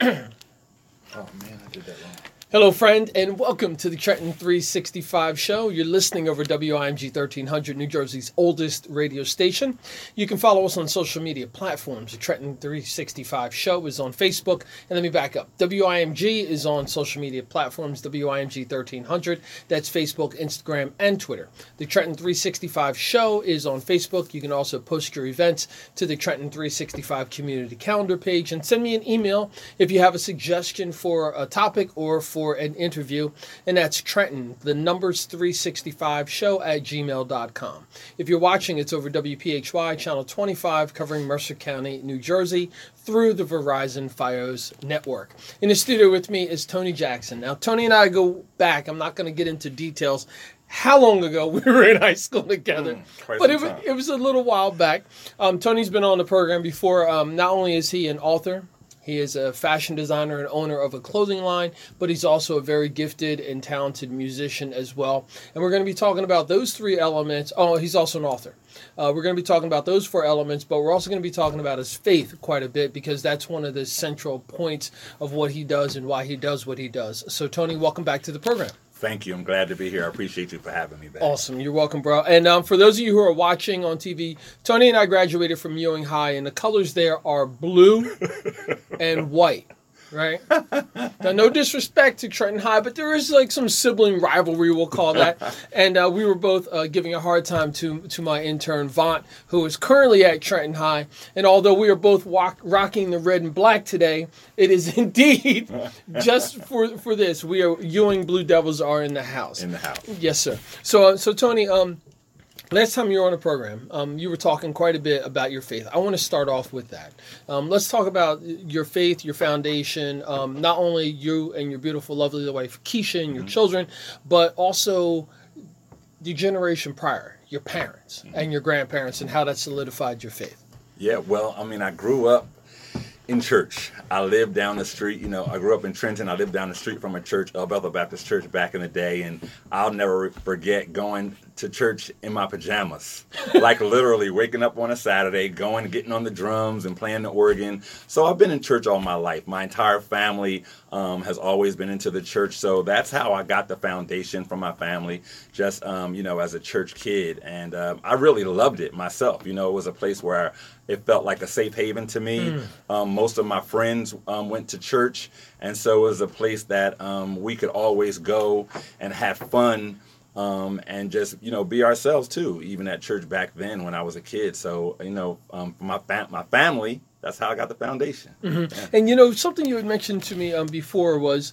Oh man, I did that wrong. Hello, friend, and welcome to the Trenton 365 show. You're listening over WIMG 1300, New Jersey's oldest radio station. You can follow us on social media platforms. The Trenton 365 show is on Facebook. And let me back up WIMG is on social media platforms, WIMG 1300. That's Facebook, Instagram, and Twitter. The Trenton 365 show is on Facebook. You can also post your events to the Trenton 365 community calendar page and send me an email if you have a suggestion for a topic or for for an interview, and that's Trenton, the numbers 365 show at gmail.com. If you're watching, it's over WPHY, channel 25, covering Mercer County, New Jersey, through the Verizon Fios network. In the studio with me is Tony Jackson. Now, Tony and I go back, I'm not going to get into details how long ago we were in high school together. Mm, but it, it, was a little while back. Um, Tony's been on the program before. Um, not only is he an author, he is a fashion designer and owner of a clothing line, but he's also a very gifted and talented musician as well. And we're going to be talking about those three elements. Oh, he's also an author. Uh, we're going to be talking about those four elements, but we're also going to be talking about his faith quite a bit because that's one of the central points of what he does and why he does what he does. So, Tony, welcome back to the program. Thank you. I'm glad to be here. I appreciate you for having me back. Awesome. You're welcome, bro. And um, for those of you who are watching on TV, Tony and I graduated from Ewing High, and the colors there are blue and white right? now, no disrespect to Trenton High, but there is like some sibling rivalry, we'll call that. And uh, we were both uh, giving a hard time to to my intern Vaughn, who is currently at Trenton High. And although we are both walk, rocking the red and black today, it is indeed just for for this. We are Ewing Blue Devils are in the house. In the house. Yes, sir. So, uh, so Tony, um, Last time you were on a program, um, you were talking quite a bit about your faith. I want to start off with that. Um, let's talk about your faith, your foundation, um, not only you and your beautiful, lovely wife, Keisha, and your mm-hmm. children, but also the generation prior, your parents mm-hmm. and your grandparents, and how that solidified your faith. Yeah, well, I mean, I grew up in church. I lived down the street. You know, I grew up in Trenton. I lived down the street from a church, uh, Bethel Baptist Church, back in the day, and I'll never forget going to church in my pajamas, like literally waking up on a Saturday, going, getting on the drums and playing the organ. So I've been in church all my life. My entire family um, has always been into the church. So that's how I got the foundation from my family, just um, you know, as a church kid, and um, I really loved it myself. You know, it was a place where it felt like a safe haven to me. Mm. Um, most of my friends um, went to church, and so it was a place that um, we could always go and have fun um, and just you know be ourselves too. Even at church back then when I was a kid. So you know, um, my fam- my family. That's how I got the foundation. Mm-hmm. Yeah. And you know, something you had mentioned to me um, before was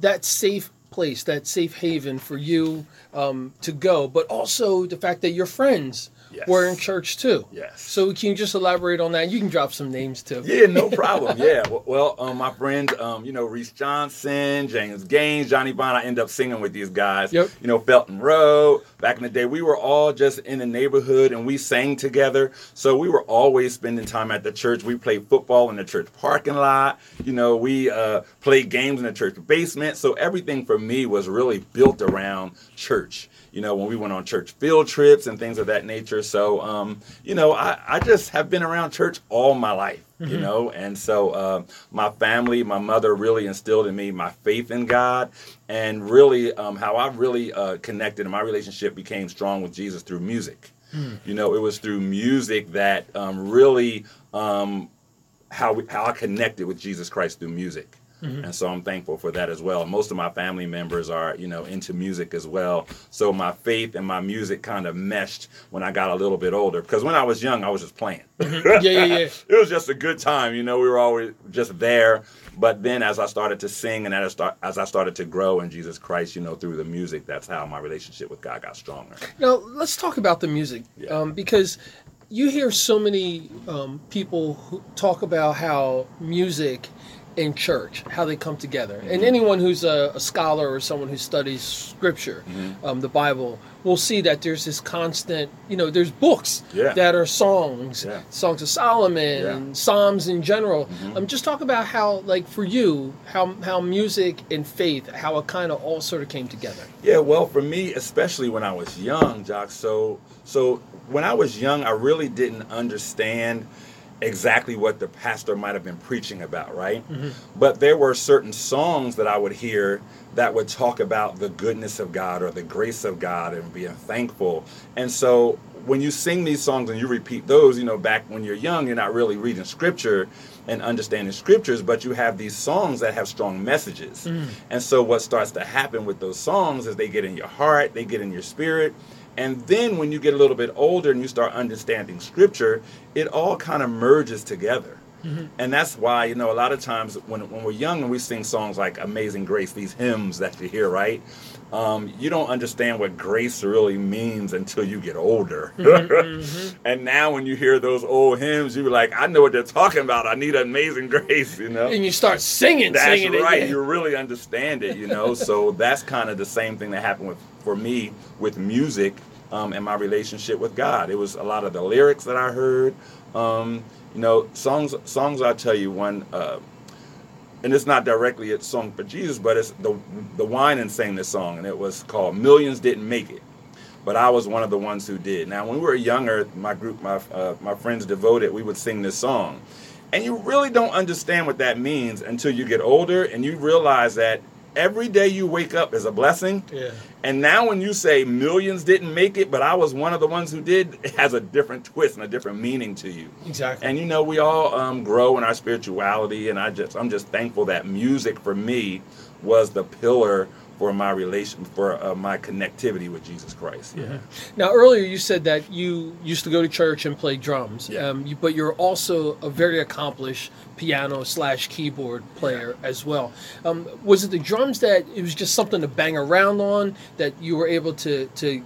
that safe place, that safe haven for you um, to go, but also the fact that your friends yes. were in church too. Yes. So can you just elaborate on that? You can drop some names too. Yeah, no problem. yeah. Well, um, my friends, um, you know, Reese Johnson, James Gaines, Johnny Bond, I end up singing with these guys. Yep. You know, Felton Road. Back in the day, we were all just in the neighborhood and we sang together. So we were always spending time at the church. We played football in the church parking lot. You know, we uh, played games in the church basement. So everything for me was really built around church you know, when we went on church field trips and things of that nature. So, um, you know, I, I just have been around church all my life. You know, and so uh, my family, my mother really instilled in me my faith in God and really um, how I really uh, connected and my relationship became strong with Jesus through music. Mm. You know, it was through music that um, really um, how, we, how I connected with Jesus Christ through music. Mm-hmm. And so I'm thankful for that as well. Most of my family members are, you know, into music as well. So my faith and my music kind of meshed when I got a little bit older. Because when I was young, I was just playing. Mm-hmm. Yeah, yeah, yeah. it was just a good time. You know, we were always just there. But then as I started to sing and as I started to grow in Jesus Christ, you know, through the music, that's how my relationship with God got stronger. Now, let's talk about the music. Yeah. Um, because you hear so many um, people who talk about how music in church, how they come together. Mm-hmm. And anyone who's a, a, scholar or someone who studies scripture, mm-hmm. um, the Bible, will see that there's this constant, you know, there's books yeah. that are songs, yeah. songs of Solomon, yeah. Psalms in general. Mm-hmm. Um, just talk about how, like, for you, how, how music and faith, how it kind of all sort of came together. Yeah, well, for me, especially when I was young, Jacques, so, so when I was young, I really didn't understand exactly what the pastor might have been preaching about, right? Mm-hmm. But there were certain songs that I would hear that would talk about the goodness of God or the grace of God and being thankful. And so when you sing these songs and you repeat those, you know, back when you're young, you're not really reading scripture and understanding scriptures, but you have these songs that have strong messages. Mm. And so what starts to happen with those songs is they get in your heart, they get in your spirit, and then when you get a little bit older and you start understanding scripture, it all kind of merges together. Mm-hmm. And that's why, you know, a lot of times when, when we're young and we sing songs like Amazing Grace, these hymns that you hear, right? Um, you don't understand what grace really means until you get older. Mm-hmm, mm-hmm. and now when you hear those old hymns, you're like, I know what they're talking about. I need amazing grace, you know? And you start singing, that's singing right. It, You really understand it, you know? so that's kind of the same thing that happened with for me with music um, and my relationship with God. It was a lot of the lyrics that I heard. Um, you know, songs. Songs. I tell you one, uh, and it's not directly a song for Jesus, but it's the the Winans sang this song, and it was called "Millions Didn't Make It." But I was one of the ones who did. Now, when we were younger, my group, my uh, my friends devoted, we would sing this song, and you really don't understand what that means until you get older and you realize that every day you wake up is a blessing. Yeah. And now when you say millions didn't make it, but I was one of the ones who did, it has a different twist and a different meaning to you. Exactly. And you know, we all um, grow in our spirituality, and I just I'm just thankful that music for me was the pillar for my relation for uh, my connectivity with Jesus Christ. Yeah. Mm-hmm. Now earlier you said that you used to go to church and play drums, yeah. um, you, but you're also a very accomplished piano slash keyboard player yeah. as well. Um, was it the drums that it was just something to bang around on that you were able to to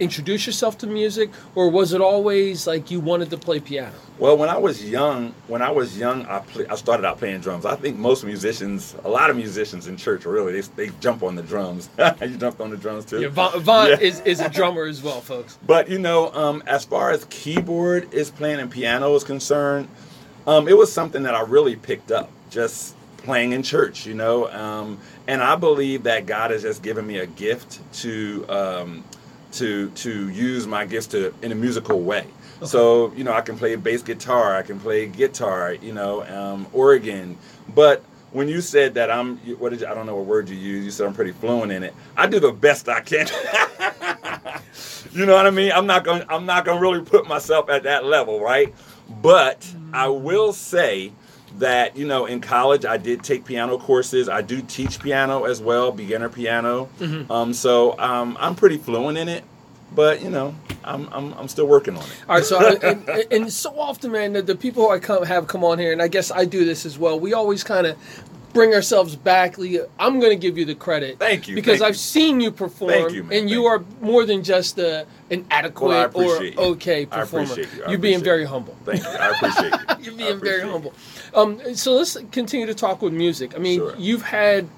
introduce yourself to music, or was it always like you wanted to play piano? Well, when I was young, when I was young, I play, I started out playing drums. I think most musicians, a lot of musicians in church, really they, they jump on the drums. you jumped on the drums too. Yeah, Vaughn, Vaughn yeah. is, is a drummer as well, folks. But you know, um, as far as keyboard is playing and piano is concerned, um, it was something that I really picked up just playing in church. You know, um, and I believe that God has just given me a gift to um, to to use my gifts to in a musical way. Okay. So you know, I can play bass guitar, I can play guitar, you know, um, organ. But when you said that I'm, what did you, I don't know what word you use. You said I'm pretty fluent in it. I do the best I can. you know what I mean? I'm not gonna I'm not going to really put myself at that level, right? But I will say that you know in college I did take piano courses. I do teach piano as well, beginner piano. Mm-hmm. Um, so um, I'm pretty fluent in it. But you know, I'm, I'm, I'm still working on it. All right, so I, and, and, so often, man, the, the people I come have come on here, and I guess I do this as well. We always kind of bring ourselves back. I'm going to give you the credit. Thank you. Because thank I've seen you perform, you, and you are more than just a, an adequate well, or you. okay performer. You. You're being very humble. Thank you. I appreciate you. You're being very humble. Um, so let's continue to talk with music. I mean, sure. you've had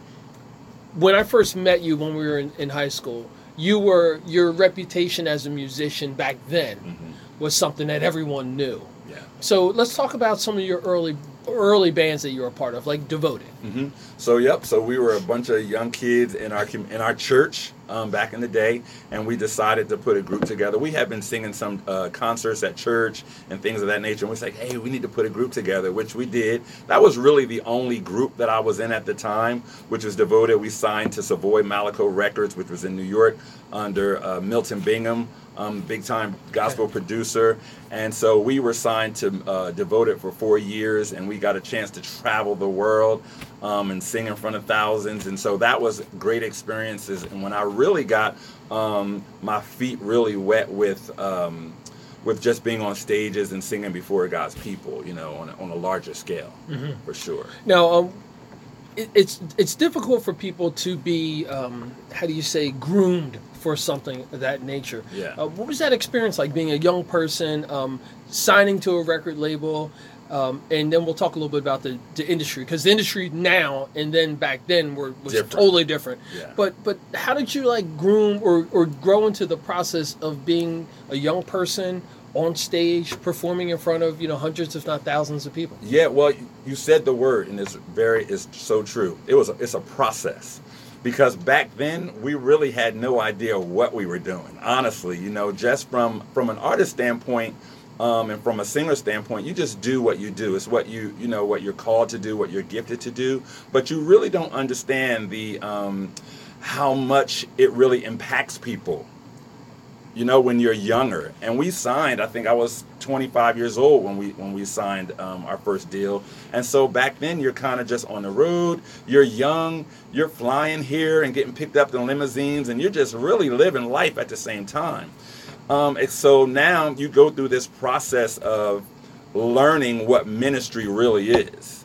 when I first met you when we were in, in high school. You were your reputation as a musician back then mm-hmm. was something that everyone knew. Yeah. So let's talk about some of your early early bands that you were a part of, like Devoted. Mm-hmm. So yep, so we were a bunch of young kids in our in our church um, back in the day, and we decided to put a group together. We had been singing some uh, concerts at church and things of that nature, and we was like, hey, we need to put a group together, which we did. That was really the only group that I was in at the time, which was Devoted. We signed to Savoy Malaco Records, which was in New York under uh, Milton Biggham um, big time gospel okay. producer. And so we were signed to uh, Devoted for four years, and we got a chance to travel the world um, and sing in front of thousands. And so that was great experiences. And when I really got um, my feet really wet with um, with just being on stages and singing before God's people, you know, on a, on a larger scale, mm-hmm. for sure. Now, um, it's it's difficult for people to be um, how do you say groomed for something of that nature. Yeah. Uh, what was that experience like being a young person, um, signing to a record label? Um, and then we'll talk a little bit about the, the industry because the industry now and then back then were was different. totally different. Yeah. But but how did you like groom or, or grow into the process of being a young person on stage performing in front of you know hundreds if not thousands of people? Yeah, well, you said the word and it's very it's so true. It was a, it's a process because back then we really had no idea what we were doing honestly you know just from from an artist standpoint Um, and from a singer standpoint, you just do what you do. It's what you you know what you're called to do, what you're gifted to do. But you really don't understand the um, how much it really impacts people. You know, when you're younger, and we signed. I think I was 25 years old when we when we signed um, our first deal. And so back then, you're kind of just on the road. You're young. You're flying here and getting picked up in limousines, and you're just really living life at the same time. Um, and so now you go through this process of learning what ministry really is.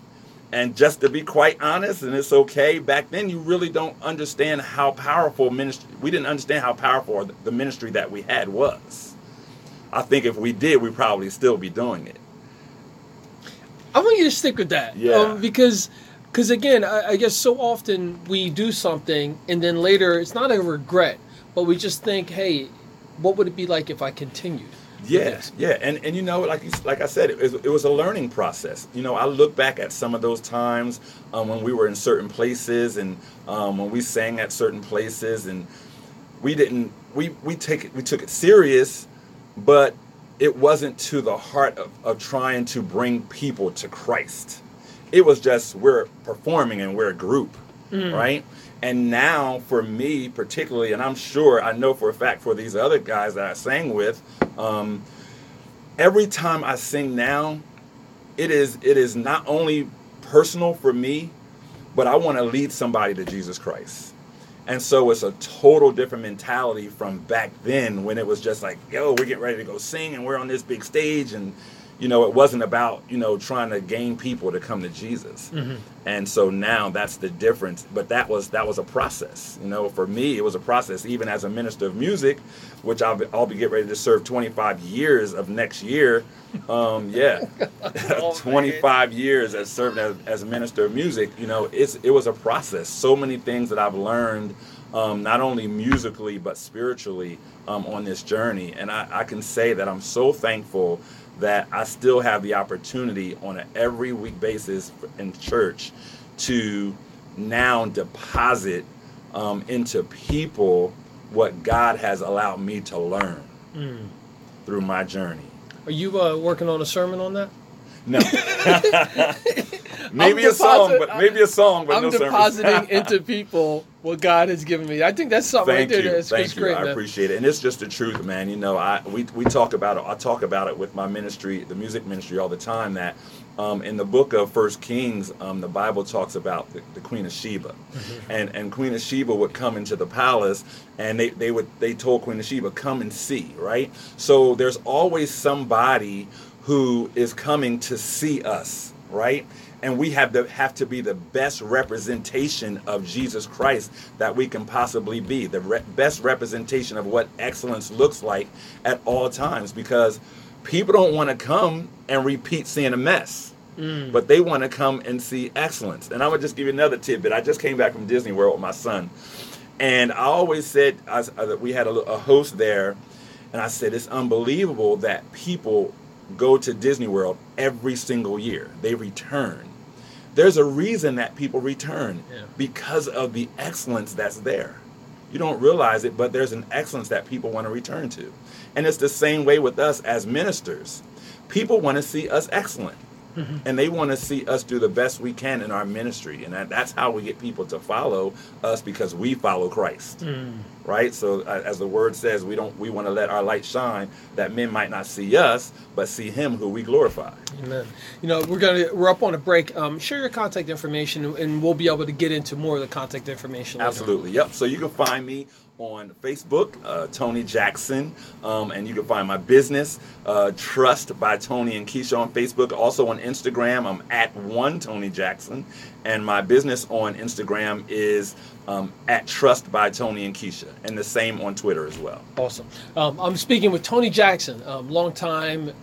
And just to be quite honest, and it's okay, back then you really don't understand how powerful ministry, we didn't understand how powerful the ministry that we had was. I think if we did, we'd probably still be doing it. I want you to stick with that. Yeah. Um, because, because again, I, I guess so often we do something and then later it's not a regret, but we just think, hey, what would it be like if I continued? With Yeah, yeah, and and you know, like you- like I said, it was, it was a learning process. You know, I look back at some of those times um, when we were in certain places and um, when we sang at certain places, and we didn't we we take it we took it serious, but it wasn't to the heart of, of trying to bring people to Christ. It was just we're performing and we're a group, right? And now for me particularly, and I'm sure I know for a fact for these other guys that I sang with, um, every time I sing now, it is it is not only personal for me, but I want to lead somebody to Jesus Christ. And so it's a total different mentality from back then when it was just like, yo, we're getting ready to go sing and we're on this big stage and you know, it wasn't about, you know, trying to gain people to come to Jesus. And so now that's the difference, but that was that was a process. You know, for me it was a process even as a minister of music, which I'll be, I'll be getting ready to serve 25 years of next year. Um, yeah. 25 years as serving as, as a minister of music, you know, it's it was a process. So many things that I've learned, um, not only musically but spiritually, um, on this journey. And I, I can say that I'm so thankful that I still have the opportunity on an every week basis in church to now deposit um, into people what God has allowed me to learn through my journey. Are you uh, working on a sermon on that? No. maybe a song, but maybe a song, but I'm no sermon. depositing into people what God has given me. I think that's something Thank right there. you, That's, thank that's you. great, I man. appreciate it, and it's just the truth, man. You know, I we we talk about it. I talk about it with my ministry, the music ministry, all the time. That um, in the book of First Kings, um, the Bible talks about the, the Queen of Sheba, Mm-hmm. and and Queen of Sheba would come into the palace, and they they would they told Queen of Sheba, "Come and see." Right. So there's always somebody who is coming to see us, right? And we have to have to be the best representation of Jesus Christ that we can possibly be, the re- best representation of what excellence looks like at all times, because people don't want to come and repeat seeing a mess. But they want to come and see excellence. And I would just give you another tidbit. I just came back from Disney World with my son, and I always said I, s- uh, that we had a, a host there, and I said it's unbelievable that people go to Disney World every single year. They return. There's a reason that people return Yeah. because of the excellence that's there. You don't realize it, but there's an excellence that people want to return to. And it's the same way with us as ministers. People want to see us excellent. And they want to see us do the best we can in our ministry. And that, that's how we get people to follow us because we follow Christ. Right? So as the word says, we don't we want to let our light shine that men might not see us, but see him who we glorify. Amen. You know, we're gonna we're up on a break. Um, share your contact information, and we'll be able to get into more of the contact information. later. Absolutely. Yep. So you can find me on Facebook, uh, Tony Jackson, um, and you can find my business, uh, Trust by Tony and Keisha on Facebook. Also on Instagram, I'm at one Tony Jackson, and my business on Instagram is um, at Trust by Tony and Keisha, and the same on Twitter as well. Awesome. Um, I'm speaking with Tony Jackson, um, longtime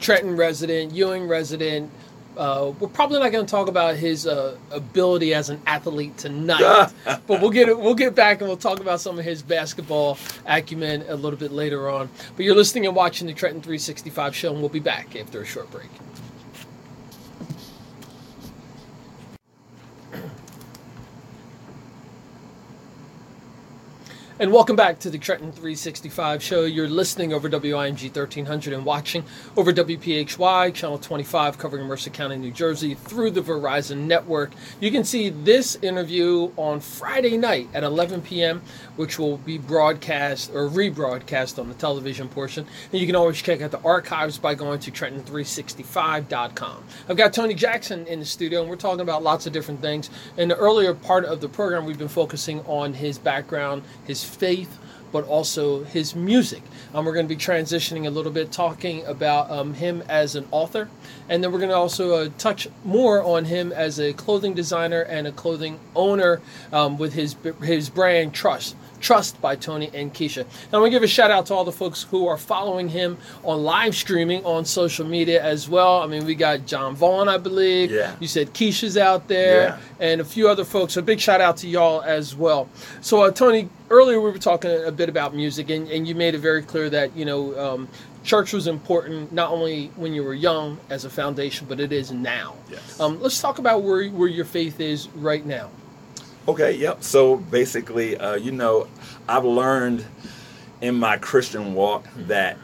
Trenton resident, Ewing resident. Uh, we're probably not going to talk about his uh, ability as an athlete tonight, but we'll get we'll get back and we'll talk about some of his basketball acumen a little bit later on. But you're listening and watching the Trenton 365 show, and we'll be back after a short break. And welcome back to the Trenton 365 show. You're listening over WIMG 1300 and watching over WPHY, Channel 25, covering Mercer County, New Jersey, through the Verizon network. You can see this interview on Friday night at 11 p.m., which will be broadcast or rebroadcast on the television portion. And you can always check out the archives by going to Trenton365.com. I've got Tony Jackson in the studio, and we're talking about lots of different things. In the earlier part of the program, we've been focusing on his background, his faith, but also his music. Um, we're going to be transitioning a little bit, talking about um, him as an author, and then we're going to also uh, touch more on him as a clothing designer and a clothing owner um, with his his brand Trust. Trust by Tony and Keisha. Now, I'm going to give a shout out to all the folks who are following him on live streaming on social media as well. I mean, we got John Vaughn, I believe. Yeah. You said Keisha's out there Yeah. and a few other folks. So big shout out to y'all as well. So, uh, Tony, earlier we were talking a bit about music, and, and you made it very clear that, you know, um, church was important not only when you were young as a foundation, but it is now. Yes. Um, let's talk about where, where your faith is right now. Okay, yep. So basically, uh, you know, I've learned in my Christian walk that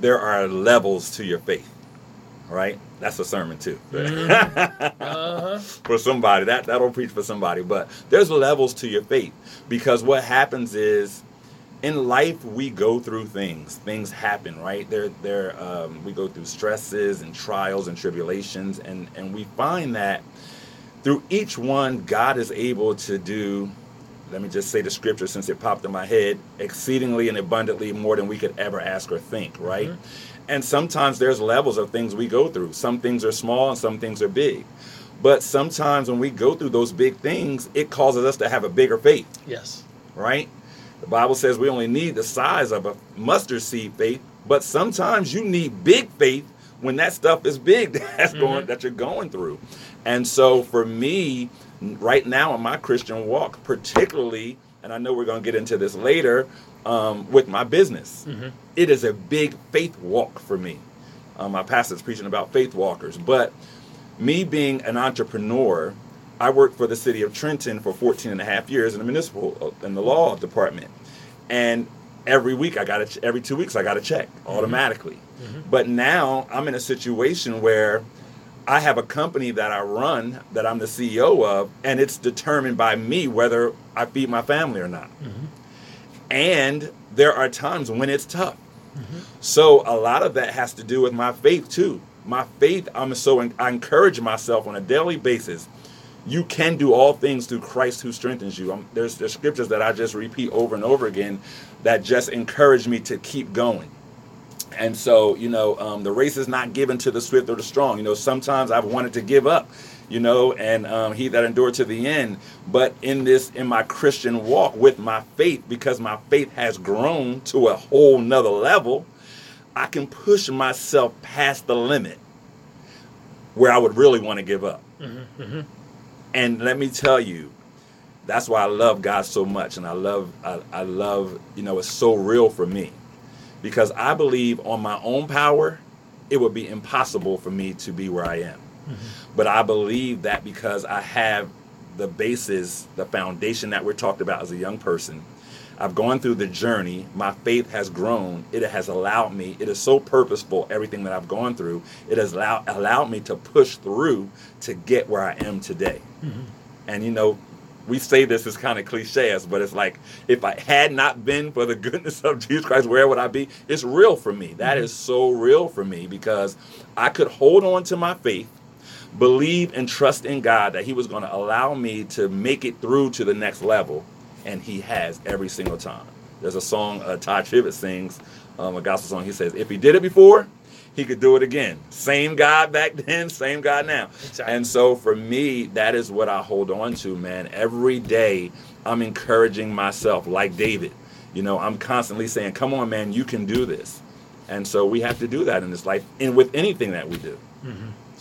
there are levels to your faith, right? That's a sermon too. Uh-huh. for somebody. That that'll preach for somebody. But there's levels to your faith because what happens is in life we go through things. Things happen, right? There there um, we go through stresses and trials and tribulations, and and we find that through each one, God is able to do. Let me just say the scripture since it popped in my head exceedingly and abundantly more than we could ever ask or think, right? Mm-hmm. And sometimes there's levels of things we go through. Some things are small and some things are big. But sometimes when we go through those big things, it causes us to have a bigger faith, Yes. right? The Bible says we only need the size of a mustard seed faith, but sometimes you need big faith when that stuff is big that's going that you're going through. And so for me, right now in my Christian walk, particularly, and I know we're going to get into this later um, with my business, it is a big faith walk for me. Um, my pastor's preaching about faith walkers, but me being an entrepreneur, I worked for the city of Trenton for 14 and a half years in the municipal in the law department. And every week I got a ch- every 2 weeks I got a check mm-hmm. automatically. Mm-hmm. But now I'm in a situation where I have a company that I run that I'm the CEO of and it's determined by me whether I feed my family or not. Mm-hmm. And there are times when it's tough. So a lot of that has to do with my faith too. My faith, I'm so I encourage myself on a daily basis. You can do all things through Christ who strengthens you. Um there's there's scriptures that I just repeat over and over again that just encouraged me to keep going. And so, you know, um, the race is not given to the swift or the strong. You know, sometimes I've wanted to give up, you know, and um, he that endured to the end. But in this, in my Christian walk with my faith, because my faith has grown to a whole nother level, I can push myself past the limit where I would really want to give up. And let me tell you, that's why I love God so much, and I love, I, I love, you know, it's so real for me because I believe on my own power, it would be impossible for me to be where I am. Mm-hmm. But I believe that because I have the basis, the foundation that we're talked about as a young person, I've gone through the journey. My faith has grown. It has allowed me. It is so purposeful. Everything that I've gone through, it has allowed allowed me to push through to get where I am today. Mm-hmm. And you know, we say this is kind of cliches, but it's like if I had not been for the goodness of Jesus Christ, where would I be? It's real for me. That is so real for me because I could hold on to my faith, believe and trust in God that He was going to allow me to make it through to the next level, and He has every single time. There's a song uh, Todd Tribbett sings, um, a gospel song. He says, "If He did it before, He could do it again. Same God back then, same God now." Exactly. And so for me, that is what I hold on to, man. Every day, I'm encouraging myself, like David. You know, I'm constantly saying, "Come on, man, you can do this." And so we have to do that in this life, and with anything that we do.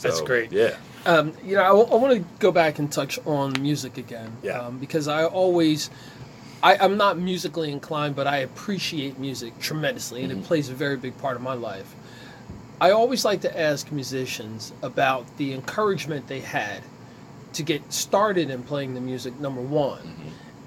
That's So, great. Yeah. Um, you know, I, want to go back and touch on music again. Yeah. Um, because I always, I, I'm not musically inclined, but I appreciate music tremendously, and it plays a very big part of my life. I always like to ask musicians about the encouragement they had to get started in playing the music, number one.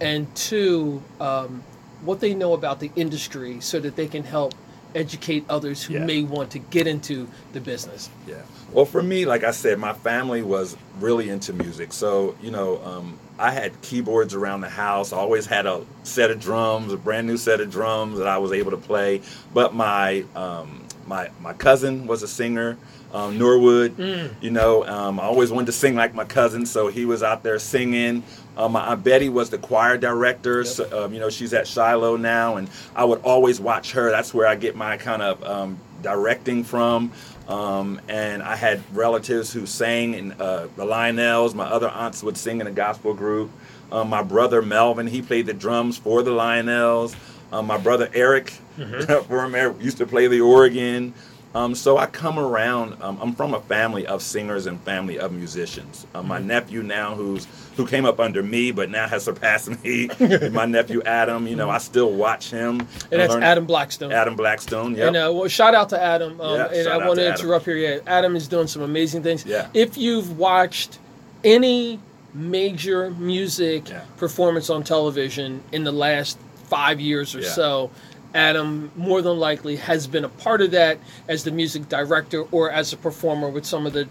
And two, um, what they know about the industry so that they can help educate others who Yeah. may want to get into the business. Yeah. Well, for me, like I said, my family was really into music. So, you know, um, I had keyboards around the house. I always had a set of drums, a brand new set of drums that I was able to play. But my um, my my cousin was a singer, um, Norwood. You know, um, I always wanted to sing like my cousin, so he was out there singing. Um, my aunt Betty was the choir director. So, um, you know, she's at Shiloh now, and I would always watch her. That's where I get my kind of um, directing from. Um, and I had relatives who sang in uh, the Lionels. My other aunts would sing in a gospel group. Um, my brother Melvin, he played the drums for the Lionels. Um, my brother Eric, from there, used to play the organ. Um, so I come around. Um, I'm from a family of singers and family of musicians. Um, my nephew now, who's who came up under me, but now has surpassed me. my nephew Adam. You know, I still watch him. And that's learn- Adam Blackstone. Adam Blackstone. Yep. And uh, well, shout out to Adam. Um, Yeah, and I want to to interrupt here. Yeah, Adam is doing some amazing things. Yeah. If you've watched any major music Yeah. performance on television in the last five years or Yeah. so, Adam more than likely has been a part of that as the music director or as a performer with some of the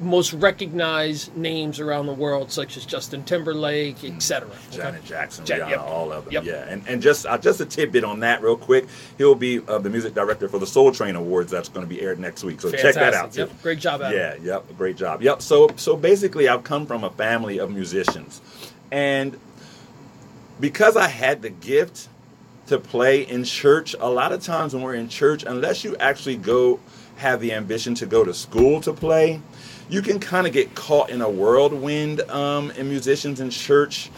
most recognized names around the world, such as Justin Timberlake, etc. Janet Jackson, Ja- Rihanna, yep. all of them. Yep. Yeah, and and just uh, just a tidbit on that, real quick. He'll be uh, the music director for the Soul Train Awards. That's going to be aired next week. So check that out too. Yep. Great job, Adam. Yeah, yep, great job. Yep. So so basically, I've come from a family of musicians, and because I had the gift to play in church, a lot of times when we're in church, unless you actually go have the ambition to go to school to play, you can kind of get caught in a whirlwind um, in musicians in church.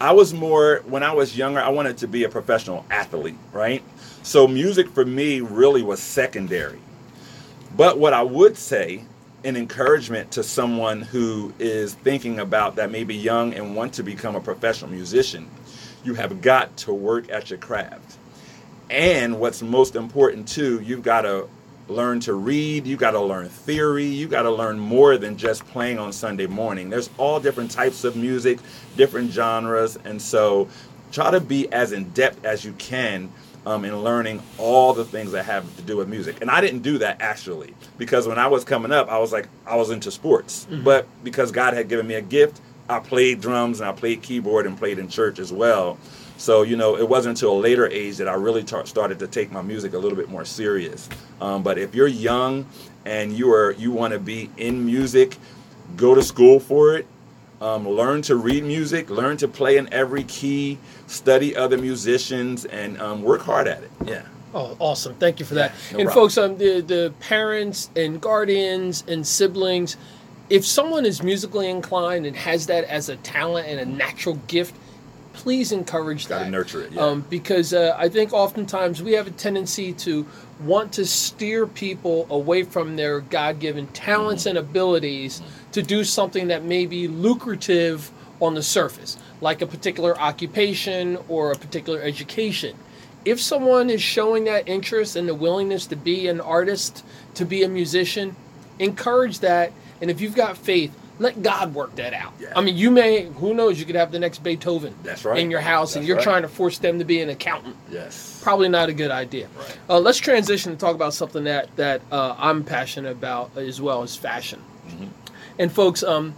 I was more when I was younger. I wanted to be a professional athlete, right? So music for me really was secondary. But what I would say, an encouragement to someone who is thinking about that maybe young and want to become a professional musician, you have got to work at your craft. And what's most important too, you've got to learn to read, You've got to learn theory, You've got to learn more than just playing on Sunday morning. There's all different types of music, different genres, and so try to be as in depth as you can um, in learning all the things that have to do with music. And I didn't do that actually because when I was coming up, I was like I was into sports, but because God had given me a gift, I played drums and I played keyboard and played in church as well. So you know, it wasn't until a later age that I really ta- started to take my music a little bit more serious. Um, but if you're young and you are you want to be in music, go to school for it. Um, learn to read music, learn to play in every key, study other musicians, and um, work hard at it. Yeah. Oh, awesome! Thank you for that. no and problem. folks, um, the the parents and guardians and siblings, if someone is musically inclined and has that as a talent and a natural gift, please encourage Gotta that. nurture it, yeah. Um, because uh, I think oftentimes we have a tendency to want to steer people away from their God-given talents Mm-hmm. and abilities to do something that may be lucrative on the surface, like a particular occupation or a particular education if someone is showing that interest and the willingness to be an artist, to be a musician, encourage that. And if you've got faith, let God work that out. Yeah. I mean, you may, who knows, you could have the next Beethoven That's right. in your house and you're right. trying to force them to be an accountant. Yes. Probably not a good idea. Right. Uh, let's transition and talk about something that, that uh, I'm passionate about as well as fashion. Mm-hmm. And folks, um,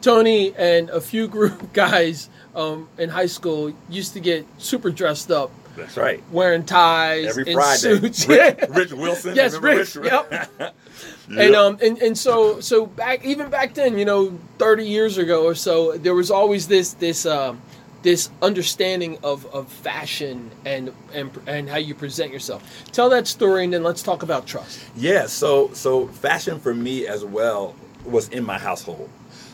Tony and a few group guys um, in high school used to get super dressed up That's right. wearing ties Every and Friday. suits. Rich, Rich Wilson. Yes, remember Rich, yep. And um and, and so so back even back then, you know, thirty years ago or so, there was always this this um this understanding of, of fashion and, and and how you present yourself. Tell that story and then let's talk about trust. Yeah, so so fashion for me as well was in my household.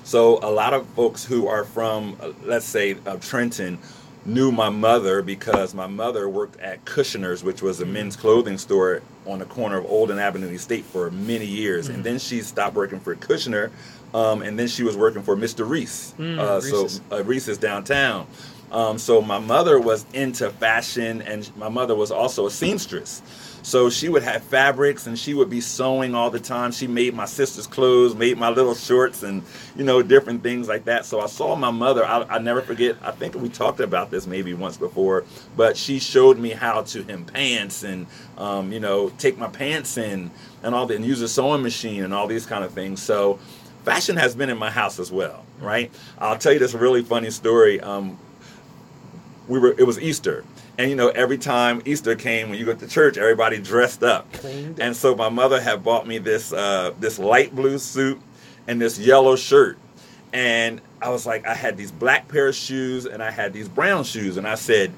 So a lot of folks who are from, uh, let's say, uh, Trenton, knew my mother because my mother worked at Kushner's, which was a men's clothing store on the corner of Olden Avenue and State for many years, and then she stopped working for Kushner, um, and then she was working for Mr. Reese. Mm, uh, so Reese's. uh, Reese's downtown. Um, so my mother was into fashion, and my mother was also a seamstress. So she would have fabrics and she would be sewing all the time. She made my sister's clothes, made my little shorts, and you know different things like that. So I saw my mother. I, I never forget. I think we talked about this maybe once before, but she showed me how to hem pants and um, you know take my pants in and all that, and use a sewing machine and all these kind of things. So fashion has been in my house as well, right? I'll tell you this really funny story. Um, we were it was Easter and you know, every time Easter came, when you go to church, everybody dressed up. Cleaned. And so my mother had bought me this uh, this light blue suit and this yellow shirt. And I was like, I had these black pair of shoes and I had these brown shoes, and I said,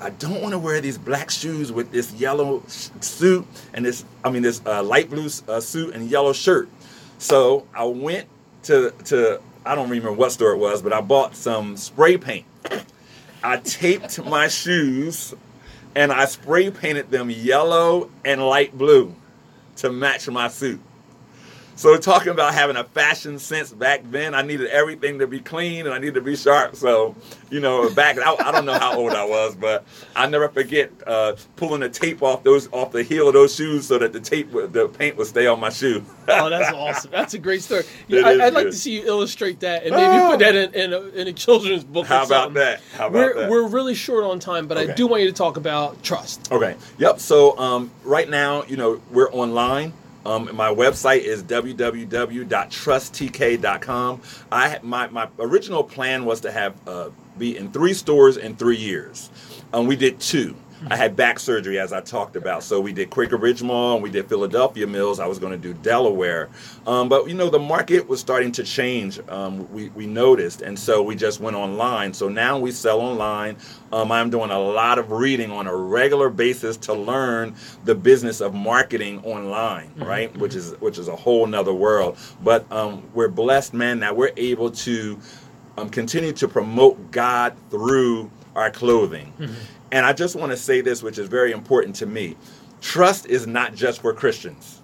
I don't want to wear these black shoes with this yellow suit and this, I mean, this uh, light blue uh, suit and yellow shirt. So I went to to I don't remember what store it was, but I bought some spray paint I taped my shoes and I spray painted them yellow and light blue to match my suit. So talking about having a fashion sense back then, I needed everything to be clean and I needed to be sharp. So, you know, back I, I don't know how old I was, but I never forget uh, pulling the tape off those off the heel of those shoes so that the tape, the paint would stay on my shoe. oh, that's awesome. That's a great story. Yeah, I, I'd like to see you illustrate that and maybe Oh. put that in, in, a, in a children's book. or How about something. that? How about we're, that? We're really short on time, but I do want you to talk about trust. Okay. Yep. So um, right now, you know, we're online. Um, my website is www.trusttk.com. I my my original plan was to have uh, be in three stores in three years. Um, we did two. I had back surgery, as I talked about. So we did Quaker Bridge Mall and we did Philadelphia Mills. I was going to do Delaware. Um, but, you know, the market was starting to change. Um, we, we noticed. And so we just went online. So now we sell online. Um, I'm doing a lot of reading on a regular basis to learn the business of marketing online, right? Which is which is a whole nother world. But um, we're blessed, man, that we're able to um, continue to promote God through our clothing. And I just want to say this, which is very important to me. Trust is not just for Christians.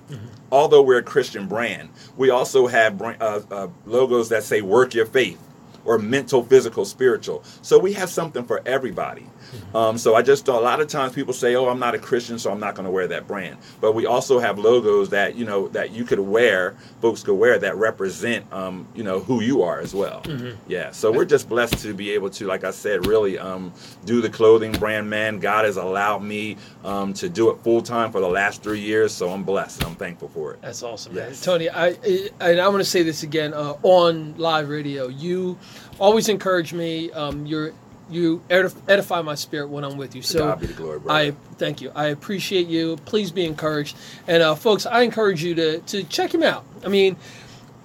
Although we're a Christian brand, we also have uh, uh, logos that say "Work Your Faith" or "Mental, Physical, Spiritual." So we have something for everybody. Um, so I just a lot of times people say, "Oh, I'm not a Christian, so I'm not going to wear that brand." But we also have logos that you know that you could wear, folks could wear that represent um, you know who you are as well. Yeah. So we're just blessed to be able to, like I said, really um, do the clothing brand. Man, God has allowed me um, to do it full time for the last three years, so I'm blessed and I'm thankful for it. That's awesome, man. Tony, I, I and I want to say this again uh, on live radio. You always encourage me. Um, you're you edify my spirit when I'm with you. So God be the glory, brother. I thank you. I appreciate you. Please be encouraged. And uh, folks, I encourage you to to check him out. I mean,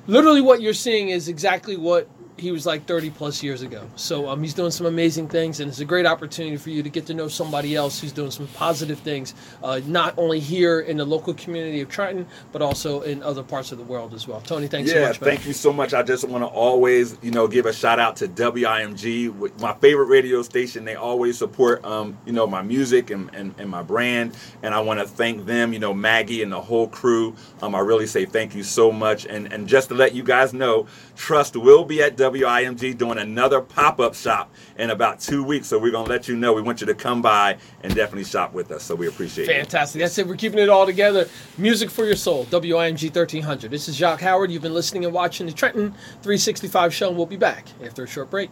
literally, what you're seeing is exactly what he was like 30 plus years ago. So um, he's doing some amazing things, and it's a great opportunity for you to get to know somebody else who's doing some positive things, uh, not only here in the local community of Trenton, but also in other parts of the world as well. Tony, thanks so yeah, much. man. thank you so much. I just want to always, you know, give a shout out to WIMG, my favorite radio station. They always support, um, you know, my music and, and, and my brand, and I want to thank them, you know, Maggie and the whole crew. Um, I really say thank you so much, and and just to let you guys know, Trust will be at WIMG doing another pop up shop in about two weeks. So we're gonna let you know. We want you to come by and definitely shop with us. So we appreciate it. Fantastic. That's it. We're keeping it all together. Music for your soul. WIMG 1300. This is Jacques Howard. You've been listening and watching the Trenton 365 show, and we'll be back after a short break.